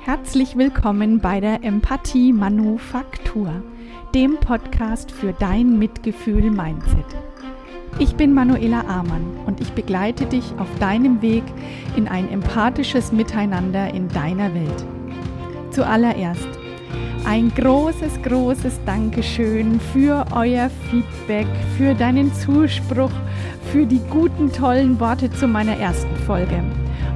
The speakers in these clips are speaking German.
Herzlich willkommen bei der Empathie Manufaktur, dem Podcast für dein Mitgefühl Mindset. Ich bin Manuela Amann und ich begleite dich auf deinem Weg in ein empathisches Miteinander in deiner Welt. Zuallererst ein großes, großes Dankeschön für euer Feedback, für deinen Zuspruch, für die guten, tollen Worte zu meiner ersten Folge.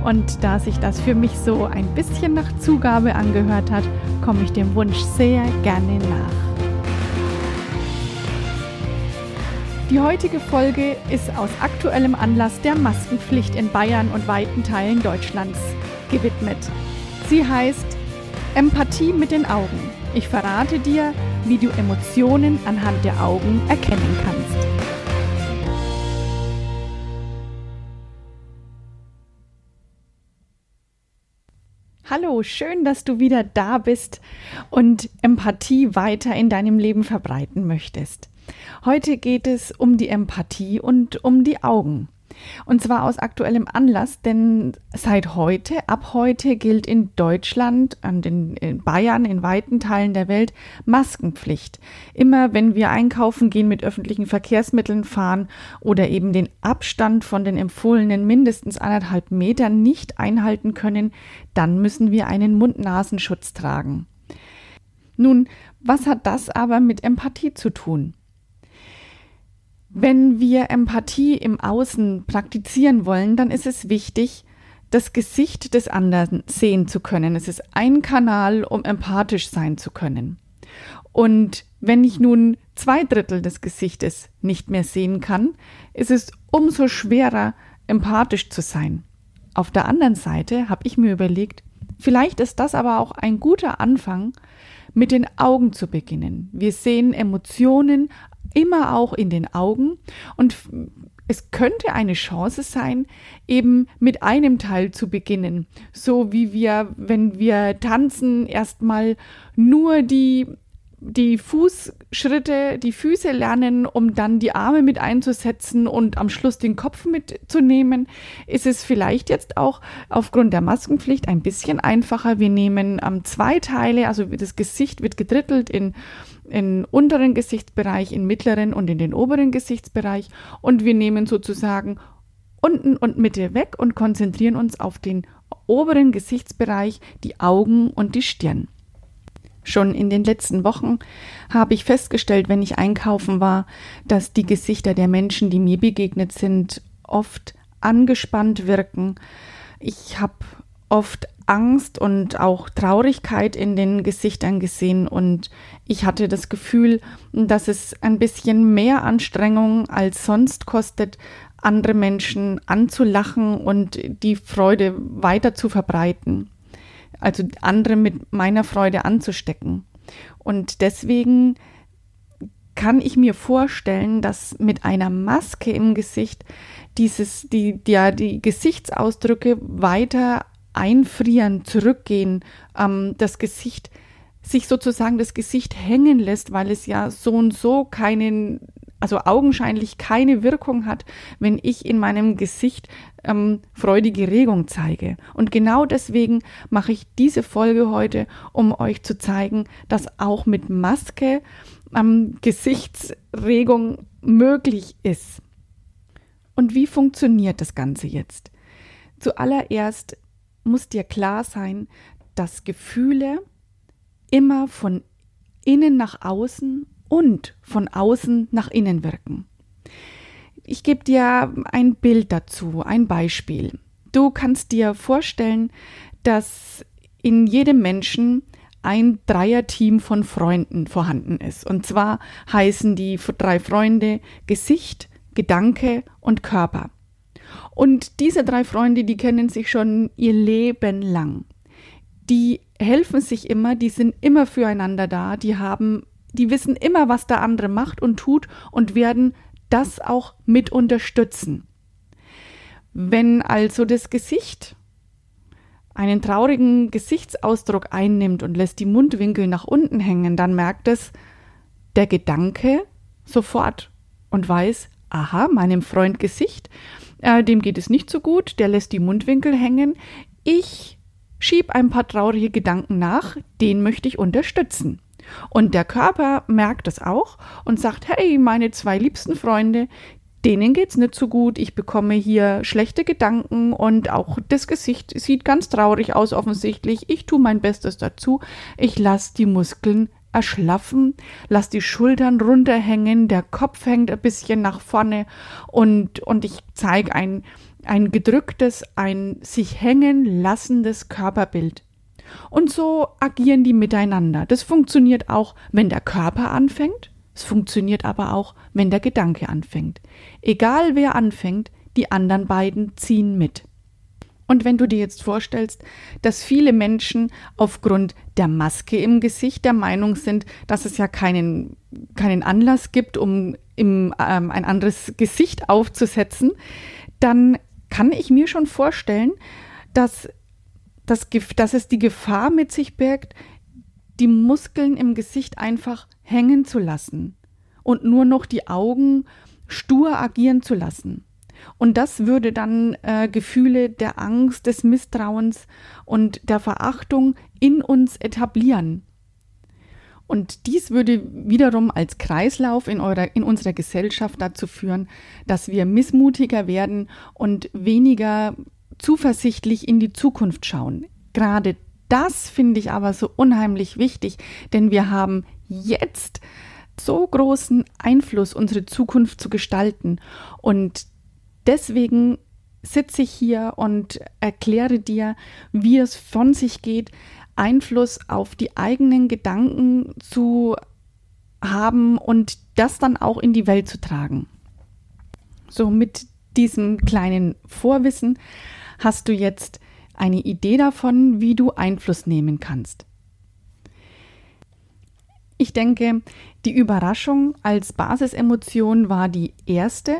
Und da sich das für mich so ein bisschen nach Zugabe angehört hat, komme ich dem Wunsch sehr gerne nach. Die heutige Folge ist aus aktuellem Anlass der Maskenpflicht in Bayern und weiten Teilen Deutschlands gewidmet. Sie heißt Empathie mit den Augen. Ich verrate dir, wie du Emotionen anhand der Augen erkennen kannst. Hallo, schön, dass du wieder da bist und Empathie weiter in deinem Leben verbreiten möchtest. Heute geht es um die Empathie und um die Augen. Und zwar aus aktuellem Anlass, denn seit heute, ab heute gilt in Deutschland, an den in Bayern, in weiten Teilen der Welt Maskenpflicht. Immer wenn wir einkaufen gehen, mit öffentlichen Verkehrsmitteln fahren oder eben den Abstand von den empfohlenen mindestens anderthalb Metern nicht einhalten können, dann müssen wir einen Mund-Nasenschutz tragen. Nun, was hat das aber mit Empathie zu tun? Wenn wir Empathie im Außen praktizieren wollen, dann ist es wichtig, das Gesicht des anderen sehen zu können. Es ist ein Kanal, um empathisch sein zu können. Und wenn ich nun zwei Drittel des Gesichtes nicht mehr sehen kann, ist es umso schwerer, empathisch zu sein. Auf der anderen Seite habe ich mir überlegt, vielleicht ist das aber auch ein guter Anfang, mit den Augen zu beginnen. Wir sehen Emotionen immer auch in den Augen und es könnte eine Chance sein, eben mit einem Teil zu beginnen. So wie wir, wenn wir tanzen, erstmal nur die die Fußschritte, die Füße lernen, um dann die Arme mit einzusetzen und am Schluss den Kopf mitzunehmen, ist es vielleicht jetzt auch aufgrund der Maskenpflicht ein bisschen einfacher. Wir nehmen ähm, zwei Teile, also das Gesicht wird gedrittelt in in unteren Gesichtsbereich, in mittleren und in den oberen Gesichtsbereich und wir nehmen sozusagen unten und Mitte weg und konzentrieren uns auf den oberen Gesichtsbereich, die Augen und die Stirn. Schon in den letzten Wochen habe ich festgestellt, wenn ich einkaufen war, dass die Gesichter der Menschen, die mir begegnet sind, oft angespannt wirken. Ich habe oft Angst und auch Traurigkeit in den Gesichtern gesehen und ich hatte das Gefühl, dass es ein bisschen mehr Anstrengung als sonst kostet, andere Menschen anzulachen und die Freude weiter zu verbreiten also andere mit meiner Freude anzustecken. Und deswegen kann ich mir vorstellen, dass mit einer Maske im Gesicht dieses, die, ja, die Gesichtsausdrücke weiter einfrieren, zurückgehen, ähm, das Gesicht sich sozusagen das Gesicht hängen lässt, weil es ja so und so keinen also augenscheinlich keine Wirkung hat, wenn ich in meinem Gesicht ähm, freudige Regung zeige. Und genau deswegen mache ich diese Folge heute, um euch zu zeigen, dass auch mit Maske ähm, Gesichtsregung möglich ist. Und wie funktioniert das Ganze jetzt? Zuallererst muss dir klar sein, dass Gefühle immer von innen nach außen und von außen nach innen wirken. Ich gebe dir ein Bild dazu, ein Beispiel. Du kannst dir vorstellen, dass in jedem Menschen ein Dreierteam von Freunden vorhanden ist. Und zwar heißen die drei Freunde Gesicht, Gedanke und Körper. Und diese drei Freunde, die kennen sich schon ihr Leben lang. Die helfen sich immer, die sind immer füreinander da, die haben die wissen immer, was der andere macht und tut und werden das auch mit unterstützen. Wenn also das Gesicht einen traurigen Gesichtsausdruck einnimmt und lässt die Mundwinkel nach unten hängen, dann merkt es der Gedanke sofort und weiß, aha, meinem Freund Gesicht, äh, dem geht es nicht so gut, der lässt die Mundwinkel hängen. Ich schieb ein paar traurige Gedanken nach, den möchte ich unterstützen. Und der Körper merkt es auch und sagt, hey, meine zwei liebsten Freunde, denen geht's nicht so gut, ich bekomme hier schlechte Gedanken und auch das Gesicht sieht ganz traurig aus offensichtlich. Ich tue mein Bestes dazu. Ich lasse die Muskeln erschlaffen, lass die Schultern runterhängen, der Kopf hängt ein bisschen nach vorne und, und ich zeige ein, ein gedrücktes, ein sich hängen lassendes Körperbild. Und so agieren die miteinander. Das funktioniert auch, wenn der Körper anfängt. Es funktioniert aber auch, wenn der Gedanke anfängt. Egal wer anfängt, die anderen beiden ziehen mit. Und wenn du dir jetzt vorstellst, dass viele Menschen aufgrund der Maske im Gesicht der Meinung sind, dass es ja keinen, keinen Anlass gibt, um im, ähm, ein anderes Gesicht aufzusetzen, dann kann ich mir schon vorstellen, dass, dass, dass es die Gefahr mit sich birgt, die Muskeln im Gesicht einfach hängen zu lassen und nur noch die Augen stur agieren zu lassen. Und das würde dann äh, Gefühle der Angst, des Misstrauens und der Verachtung in uns etablieren. Und dies würde wiederum als Kreislauf in, eurer, in unserer Gesellschaft dazu führen, dass wir missmutiger werden und weniger zuversichtlich in die Zukunft schauen. Gerade das finde ich aber so unheimlich wichtig, denn wir haben jetzt so großen Einfluss, unsere Zukunft zu gestalten. Und deswegen sitze ich hier und erkläre dir, wie es von sich geht, Einfluss auf die eigenen Gedanken zu haben und das dann auch in die Welt zu tragen. So mit diesem kleinen Vorwissen hast du jetzt eine Idee davon, wie du Einfluss nehmen kannst. Ich denke, die Überraschung als Basisemotion war die erste,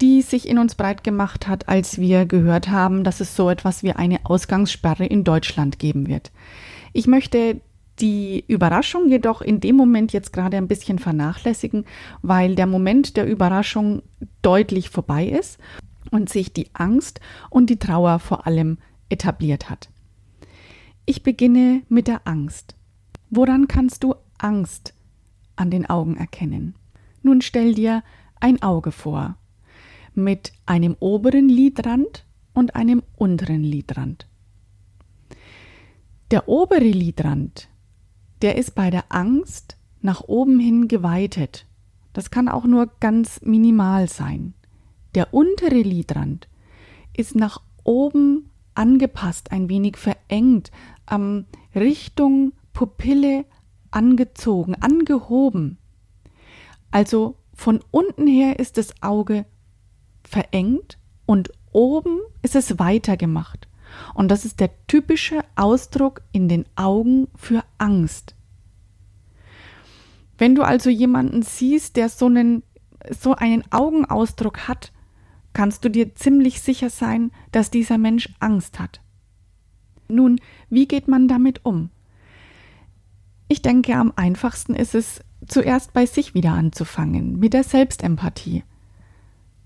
die sich in uns breit gemacht hat, als wir gehört haben, dass es so etwas wie eine Ausgangssperre in Deutschland geben wird. Ich möchte die Überraschung jedoch in dem Moment jetzt gerade ein bisschen vernachlässigen, weil der Moment der Überraschung deutlich vorbei ist und sich die Angst und die Trauer vor allem etabliert hat. Ich beginne mit der Angst. Woran kannst du Angst an den Augen erkennen. Nun stell dir ein Auge vor, mit einem oberen Lidrand und einem unteren Lidrand. Der obere Lidrand, der ist bei der Angst nach oben hin geweitet. Das kann auch nur ganz minimal sein. Der untere Lidrand ist nach oben angepasst, ein wenig verengt, ähm, Richtung Pupille angezogen, angehoben. Also von unten her ist das Auge verengt und oben ist es weiter gemacht. Und das ist der typische Ausdruck in den Augen für Angst. Wenn du also jemanden siehst, der so einen, so einen Augenausdruck hat, kannst du dir ziemlich sicher sein, dass dieser Mensch Angst hat. Nun, wie geht man damit um? Ich denke, am einfachsten ist es, zuerst bei sich wieder anzufangen, mit der Selbstempathie.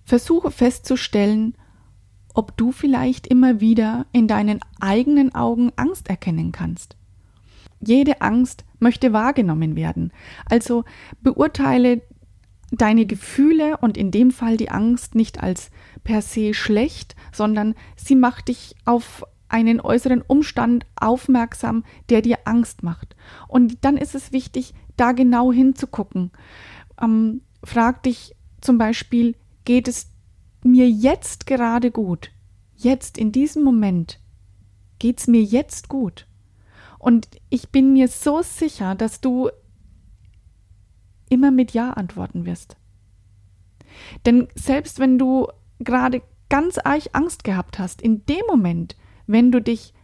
Versuche festzustellen, ob du vielleicht immer wieder in deinen eigenen Augen Angst erkennen kannst. Jede Angst möchte wahrgenommen werden, also beurteile deine Gefühle und in dem Fall die Angst nicht als per se schlecht, sondern sie macht dich auf einen äußeren Umstand aufmerksam, der dir Angst macht. Und dann ist es wichtig, da genau hinzugucken. Ähm, frag dich zum Beispiel, geht es mir jetzt gerade gut? Jetzt, in diesem Moment, geht es mir jetzt gut? Und ich bin mir so sicher, dass du immer mit Ja antworten wirst. Denn selbst wenn du gerade ganz arg Angst gehabt hast, in dem Moment wenn du dich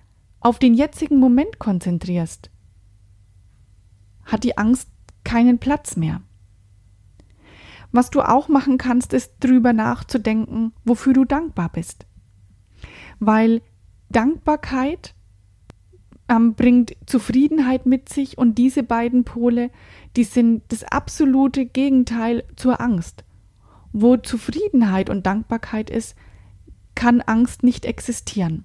auf den jetzigen Moment konzentrierst, hat die Angst keinen Platz mehr. Was du auch machen kannst, ist drüber nachzudenken, wofür du dankbar bist. Weil Dankbarkeit ähm, bringt Zufriedenheit mit sich und diese beiden Pole, die sind das absolute Gegenteil zur Angst. Wo Zufriedenheit und Dankbarkeit ist, kann Angst nicht existieren.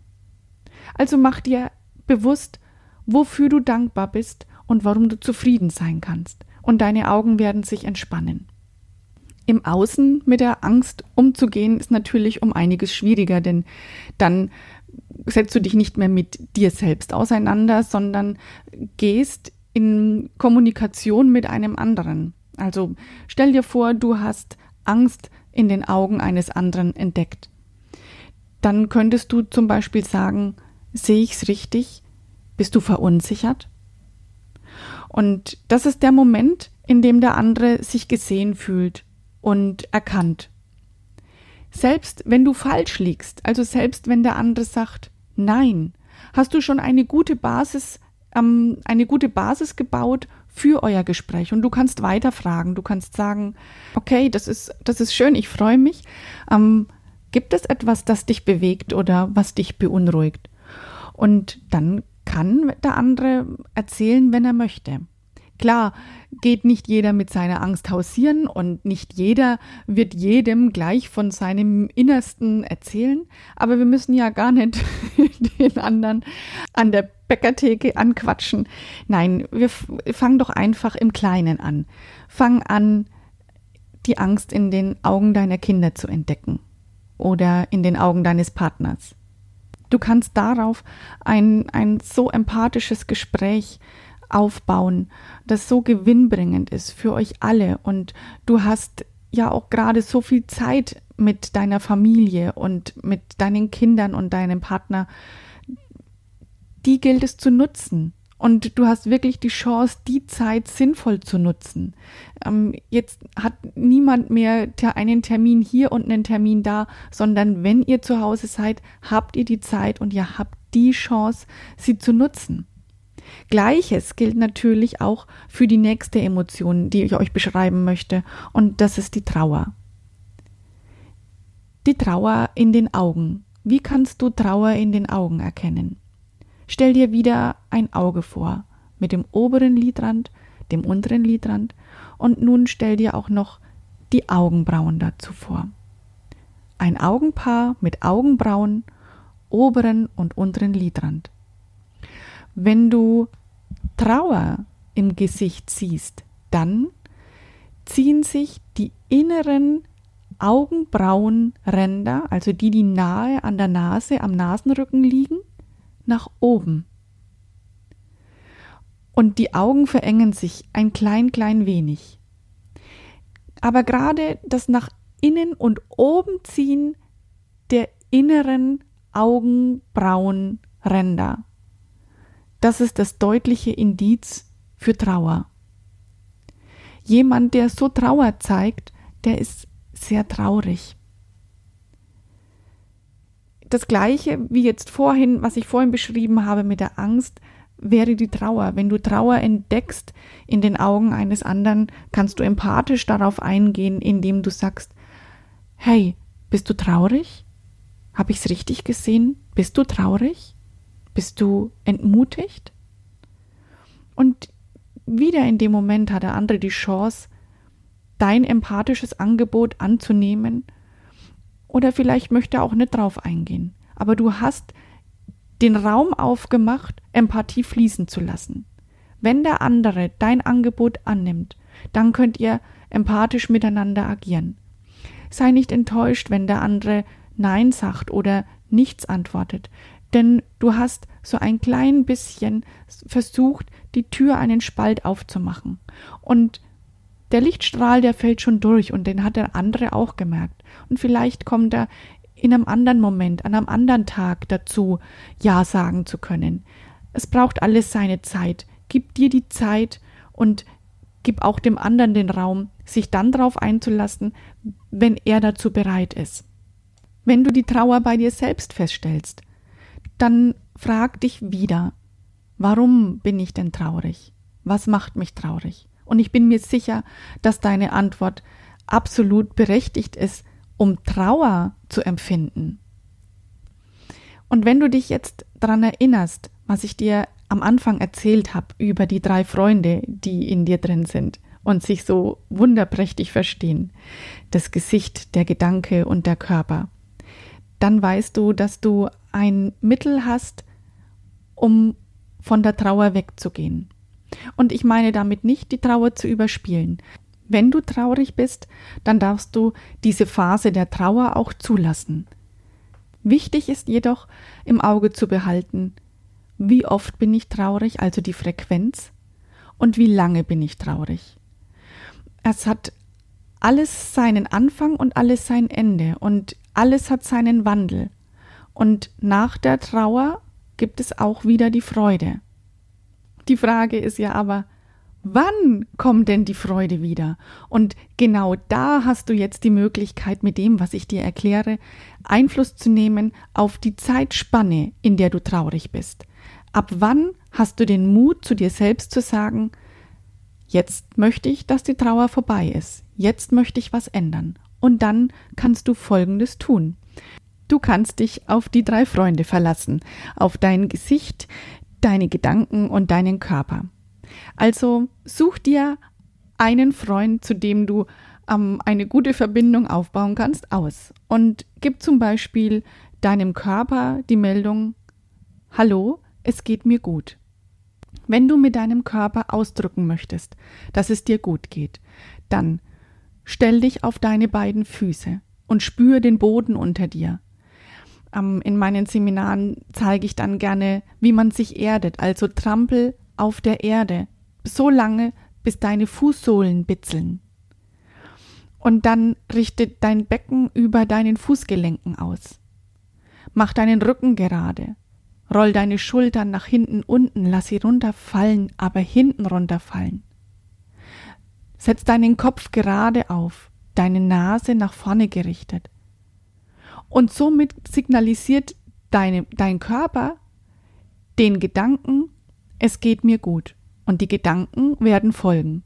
Also mach dir bewusst, wofür du dankbar bist und warum du zufrieden sein kannst. Und deine Augen werden sich entspannen. Im Außen mit der Angst umzugehen, ist natürlich um einiges schwieriger, denn dann setzt du dich nicht mehr mit dir selbst auseinander, sondern gehst in Kommunikation mit einem anderen. Also stell dir vor, du hast Angst in den Augen eines anderen entdeckt. Dann könntest du zum Beispiel sagen, sehe ich es richtig? Bist du verunsichert? Und das ist der Moment, in dem der andere sich gesehen fühlt und erkannt. Selbst wenn du falsch liegst, also selbst wenn der andere sagt Nein, hast du schon eine gute Basis, ähm, eine gute Basis gebaut für euer Gespräch und du kannst weiterfragen. Du kannst sagen, okay, das ist, das ist schön, ich freue mich. Ähm, gibt es etwas, das dich bewegt oder was dich beunruhigt? Und dann kann der andere erzählen, wenn er möchte. Klar, geht nicht jeder mit seiner Angst hausieren und nicht jeder wird jedem gleich von seinem Innersten erzählen, aber wir müssen ja gar nicht den anderen an der Bäckertheke anquatschen. Nein, wir fangen doch einfach im Kleinen an. Fang an, die Angst in den Augen deiner Kinder zu entdecken oder in den Augen deines Partners. Du kannst darauf ein, ein so empathisches Gespräch aufbauen, das so gewinnbringend ist für euch alle. Und du hast ja auch gerade so viel Zeit mit deiner Familie und mit deinen Kindern und deinem Partner. Die gilt es zu nutzen. Und du hast wirklich die Chance, die Zeit sinnvoll zu nutzen. Ähm, jetzt hat niemand mehr einen Termin hier und einen Termin da, sondern wenn ihr zu Hause seid, habt ihr die Zeit und ihr habt die Chance, sie zu nutzen. Gleiches gilt natürlich auch für die nächste Emotion, die ich euch beschreiben möchte, und das ist die Trauer. Die Trauer in den Augen. Wie kannst du Trauer in den Augen erkennen? Stell dir wieder ein Auge vor, mit dem oberen Lidrand, dem unteren Lidrand, und nun stell dir auch noch die Augenbrauen dazu vor. Ein Augenpaar mit Augenbrauen, oberen und unteren Lidrand. Wenn du Trauer im Gesicht siehst, dann ziehen sich die inneren Augenbrauenränder, also die, die nahe an der Nase, am Nasenrücken liegen, nach oben. Und die Augen verengen sich ein klein, klein wenig. Aber gerade das nach innen und oben ziehen der inneren Augenbrauenränder das ist das deutliche Indiz für Trauer. Jemand, der so Trauer zeigt, der ist sehr traurig. Das gleiche wie jetzt vorhin, was ich vorhin beschrieben habe mit der Angst, wäre die Trauer. Wenn du Trauer entdeckst in den Augen eines anderen, kannst du empathisch darauf eingehen, indem du sagst, hey, bist du traurig? Habe ich es richtig gesehen? Bist du traurig? Bist du entmutigt? Und wieder in dem Moment hat der andere die Chance, dein empathisches Angebot anzunehmen. Oder vielleicht möchte er auch nicht drauf eingehen. Aber du hast den Raum aufgemacht, Empathie fließen zu lassen. Wenn der andere dein Angebot annimmt, dann könnt ihr empathisch miteinander agieren. Sei nicht enttäuscht, wenn der andere Nein sagt oder nichts antwortet denn du hast so ein klein bisschen versucht, die Tür einen Spalt aufzumachen. Und der Lichtstrahl, der fällt schon durch und den hat der andere auch gemerkt. Und vielleicht kommt er in einem anderen Moment, an einem anderen Tag dazu, Ja sagen zu können. Es braucht alles seine Zeit. Gib dir die Zeit und gib auch dem anderen den Raum, sich dann darauf einzulassen, wenn er dazu bereit ist. Wenn du die Trauer bei dir selbst feststellst, dann frag dich wieder, warum bin ich denn traurig? Was macht mich traurig? Und ich bin mir sicher, dass deine Antwort absolut berechtigt ist, um Trauer zu empfinden. Und wenn du dich jetzt daran erinnerst, was ich dir am Anfang erzählt habe über die drei Freunde, die in dir drin sind und sich so wunderprächtig verstehen, das Gesicht, der Gedanke und der Körper, dann weißt du, dass du ein Mittel hast, um von der Trauer wegzugehen. Und ich meine damit nicht, die Trauer zu überspielen. Wenn du traurig bist, dann darfst du diese Phase der Trauer auch zulassen. Wichtig ist jedoch im Auge zu behalten, wie oft bin ich traurig, also die Frequenz, und wie lange bin ich traurig. Es hat alles seinen Anfang und alles sein Ende und alles hat seinen Wandel. Und nach der Trauer gibt es auch wieder die Freude. Die Frage ist ja aber, wann kommt denn die Freude wieder? Und genau da hast du jetzt die Möglichkeit, mit dem, was ich dir erkläre, Einfluss zu nehmen auf die Zeitspanne, in der du traurig bist. Ab wann hast du den Mut, zu dir selbst zu sagen, jetzt möchte ich, dass die Trauer vorbei ist, jetzt möchte ich was ändern. Und dann kannst du Folgendes tun. Du kannst dich auf die drei Freunde verlassen, auf dein Gesicht, deine Gedanken und deinen Körper. Also such dir einen Freund, zu dem du ähm, eine gute Verbindung aufbauen kannst, aus und gib zum Beispiel deinem Körper die Meldung Hallo, es geht mir gut. Wenn du mit deinem Körper ausdrücken möchtest, dass es dir gut geht, dann stell dich auf deine beiden Füße und spür den Boden unter dir. Ähm, in meinen Seminaren zeige ich dann gerne, wie man sich erdet, also trampel auf der Erde, so lange, bis deine Fußsohlen bitzeln. Und dann richte dein Becken über deinen Fußgelenken aus. Mach deinen Rücken gerade. Roll deine Schultern nach hinten unten, lass sie runterfallen, aber hinten runterfallen. Setz deinen Kopf gerade auf, deine Nase nach vorne gerichtet. Und somit signalisiert deine, dein Körper den Gedanken, es geht mir gut. Und die Gedanken werden folgen.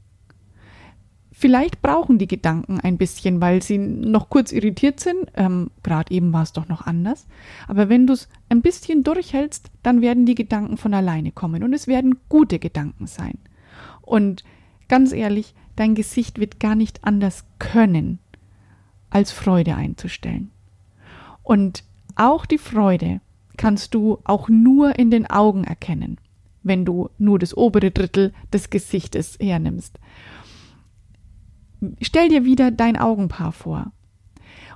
Vielleicht brauchen die Gedanken ein bisschen, weil sie noch kurz irritiert sind. Ähm, Gerade eben war es doch noch anders. Aber wenn du es ein bisschen durchhältst, dann werden die Gedanken von alleine kommen. Und es werden gute Gedanken sein. Und ganz ehrlich, dein Gesicht wird gar nicht anders können, als Freude einzustellen. Und auch die Freude kannst du auch nur in den Augen erkennen, wenn du nur das obere Drittel des Gesichtes hernimmst. Stell dir wieder dein Augenpaar vor.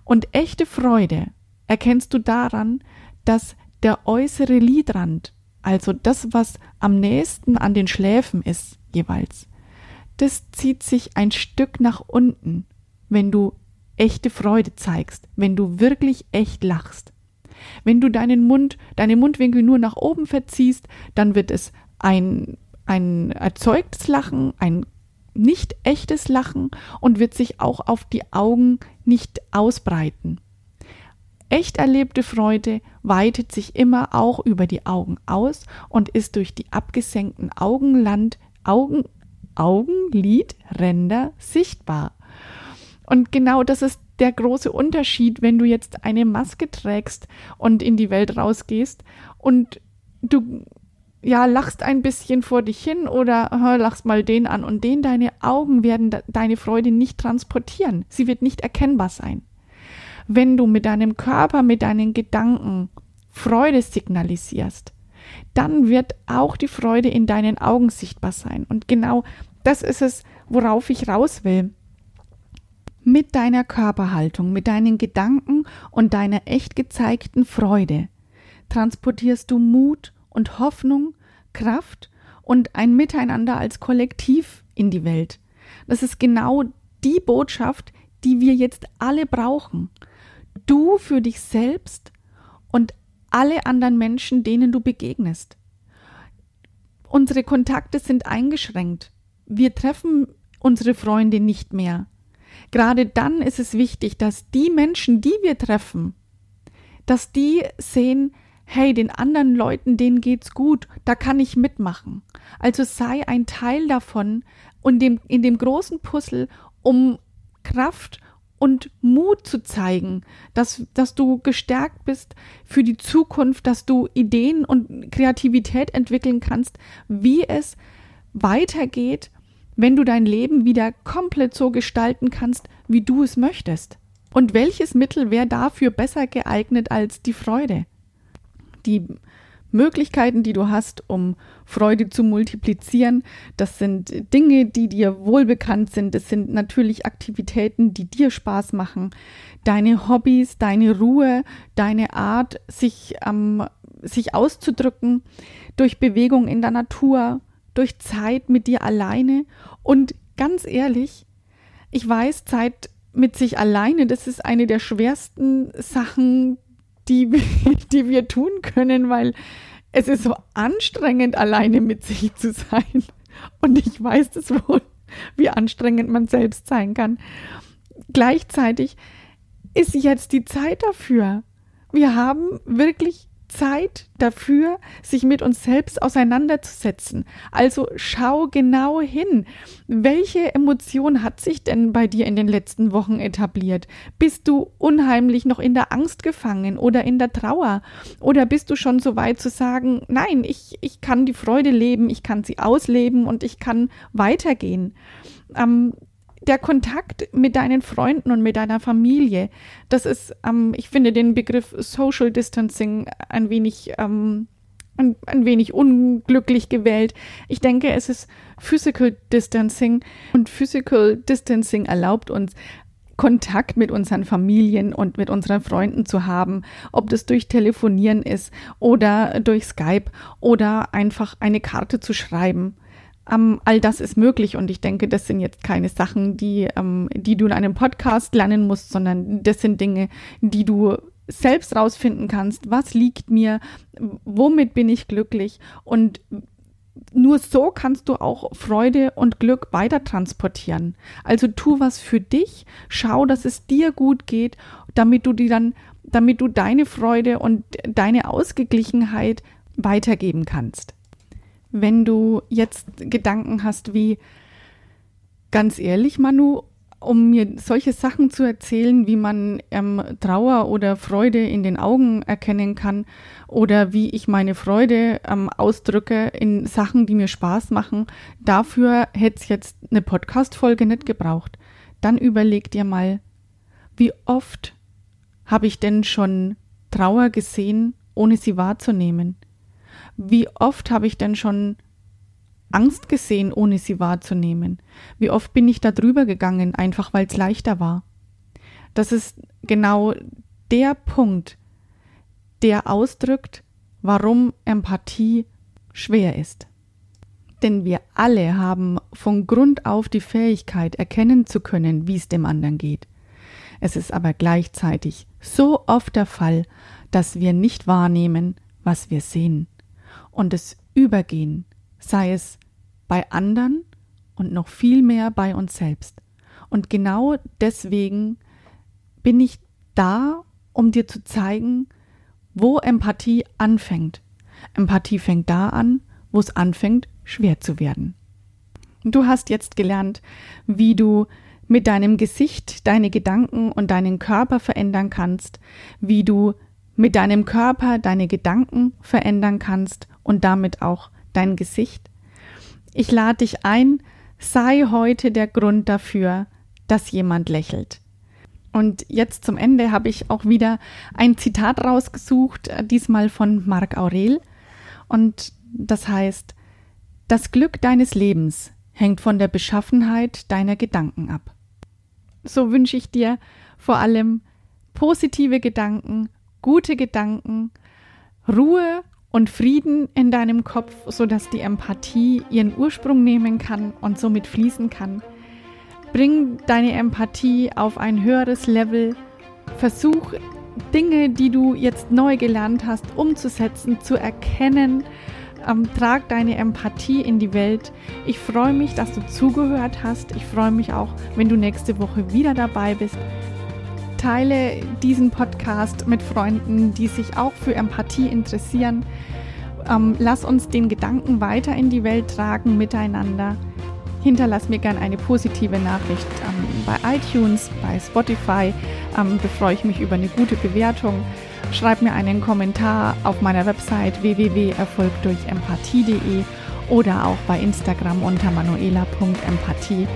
Und echte Freude erkennst du daran, dass der äußere Lidrand, also das, was am nächsten an den Schläfen ist, jeweils, das zieht sich ein Stück nach unten, wenn du echte Freude zeigst, wenn du wirklich echt lachst. Wenn du deinen Mund, deine Mundwinkel nur nach oben verziehst, dann wird es ein, ein erzeugtes Lachen, ein nicht echtes Lachen und wird sich auch auf die Augen nicht ausbreiten. Echt erlebte Freude weitet sich immer auch über die Augen aus und ist durch die abgesenkten Augenland, Augen, Augenlidränder sichtbar. Und genau das ist der große Unterschied, wenn du jetzt eine Maske trägst und in die Welt rausgehst und du ja, lachst ein bisschen vor dich hin oder hör, lachst mal den an und den. Deine Augen werden deine Freude nicht transportieren. Sie wird nicht erkennbar sein. Wenn du mit deinem Körper, mit deinen Gedanken Freude signalisierst, dann wird auch die Freude in deinen Augen sichtbar sein. Und genau das ist es, worauf ich raus will. Mit deiner Körperhaltung, mit deinen Gedanken und deiner echt gezeigten Freude transportierst du Mut und Hoffnung, Kraft und ein Miteinander als Kollektiv in die Welt. Das ist genau die Botschaft, die wir jetzt alle brauchen. Du für dich selbst und alle anderen Menschen, denen du begegnest. Unsere Kontakte sind eingeschränkt. Wir treffen unsere Freunde nicht mehr. Gerade dann ist es wichtig, dass die Menschen, die wir treffen, dass die sehen, hey, den anderen Leuten, denen geht's gut, da kann ich mitmachen. Also sei ein Teil davon und dem, in dem großen Puzzle, um Kraft und Mut zu zeigen, dass, dass du gestärkt bist für die Zukunft, dass du Ideen und Kreativität entwickeln kannst, wie es weitergeht, wenn du dein Leben wieder komplett so gestalten kannst, wie du es möchtest. Und welches Mittel wäre dafür besser geeignet als die Freude? die Möglichkeiten, die du hast, um Freude zu multiplizieren. Das sind Dinge, die dir wohlbekannt sind. Das sind natürlich Aktivitäten, die dir Spaß machen. Deine Hobbys, deine Ruhe, deine Art, sich, ähm, sich auszudrücken durch Bewegung in der Natur, durch Zeit mit dir alleine. Und ganz ehrlich, ich weiß, Zeit mit sich alleine, das ist eine der schwersten Sachen, die, die wir tun können, weil es ist so anstrengend, alleine mit sich zu sein. Und ich weiß das wohl, wie anstrengend man selbst sein kann. Gleichzeitig ist jetzt die Zeit dafür. Wir haben wirklich Zeit dafür, sich mit uns selbst auseinanderzusetzen. Also schau genau hin. Welche Emotion hat sich denn bei dir in den letzten Wochen etabliert? Bist du unheimlich noch in der Angst gefangen oder in der Trauer? Oder bist du schon so weit zu sagen, nein, ich, ich kann die Freude leben, ich kann sie ausleben und ich kann weitergehen? Ähm, der Kontakt mit deinen Freunden und mit deiner Familie, das ist, ähm, ich finde den Begriff Social Distancing ein wenig, ähm, ein, ein wenig unglücklich gewählt. Ich denke, es ist Physical Distancing und Physical Distancing erlaubt uns, Kontakt mit unseren Familien und mit unseren Freunden zu haben, ob das durch Telefonieren ist oder durch Skype oder einfach eine Karte zu schreiben. Um, all das ist möglich und ich denke, das sind jetzt keine Sachen, die, um, die du in einem Podcast lernen musst, sondern das sind Dinge, die du selbst rausfinden kannst. Was liegt mir? Womit bin ich glücklich? Und nur so kannst du auch Freude und Glück weiter transportieren. Also tu was für dich, schau, dass es dir gut geht, damit du die dann, damit du deine Freude und deine Ausgeglichenheit weitergeben kannst wenn du jetzt Gedanken hast wie, ganz ehrlich, Manu, um mir solche Sachen zu erzählen, wie man ähm, Trauer oder Freude in den Augen erkennen kann oder wie ich meine Freude ähm, ausdrücke in Sachen, die mir Spaß machen, dafür hätte es jetzt eine Podcast-Folge nicht gebraucht. Dann überleg dir mal, wie oft habe ich denn schon Trauer gesehen, ohne sie wahrzunehmen? Wie oft habe ich denn schon Angst gesehen, ohne sie wahrzunehmen? Wie oft bin ich da drüber gegangen, einfach weil es leichter war? Das ist genau der Punkt, der ausdrückt, warum Empathie schwer ist. Denn wir alle haben von Grund auf die Fähigkeit, erkennen zu können, wie es dem anderen geht. Es ist aber gleichzeitig so oft der Fall, dass wir nicht wahrnehmen, was wir sehen und das Übergehen, sei es bei anderen und noch viel mehr bei uns selbst. Und genau deswegen bin ich da, um dir zu zeigen, wo Empathie anfängt. Empathie fängt da an, wo es anfängt, schwer zu werden. Du hast jetzt gelernt, wie du mit deinem Gesicht deine Gedanken und deinen Körper verändern kannst, wie du mit deinem Körper deine Gedanken verändern kannst und damit auch dein Gesicht. Ich lade dich ein, sei heute der Grund dafür, dass jemand lächelt. Und jetzt zum Ende habe ich auch wieder ein Zitat rausgesucht, äh, diesmal von Marc Aurel. Und das heißt, das Glück deines Lebens hängt von der Beschaffenheit deiner Gedanken ab. So wünsche ich dir vor allem positive Gedanken, gute Gedanken, Ruhe und Frieden in deinem Kopf, sodass die Empathie ihren Ursprung nehmen kann und somit fließen kann. Bring deine Empathie auf ein höheres Level. Versuch Dinge, die du jetzt neu gelernt hast, umzusetzen, zu erkennen. Ähm, trag deine Empathie in die Welt. Ich freue mich, dass du zugehört hast. Ich freue mich auch, wenn du nächste Woche wieder dabei bist. Teile diesen Podcast mit Freunden, die sich auch für Empathie interessieren. Ähm, lass uns den Gedanken weiter in die Welt tragen miteinander. Hinterlass mir gerne eine positive Nachricht ähm, bei iTunes, bei Spotify. Ähm, da freue ich mich über eine gute Bewertung. Schreib mir einen Kommentar auf meiner Website www.erfolgdurchempathie.de oder auch bei Instagram unter manuela.empathie.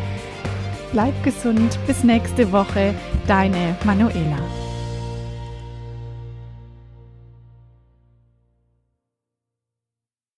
Bleib gesund, bis nächste Woche, deine Manuela.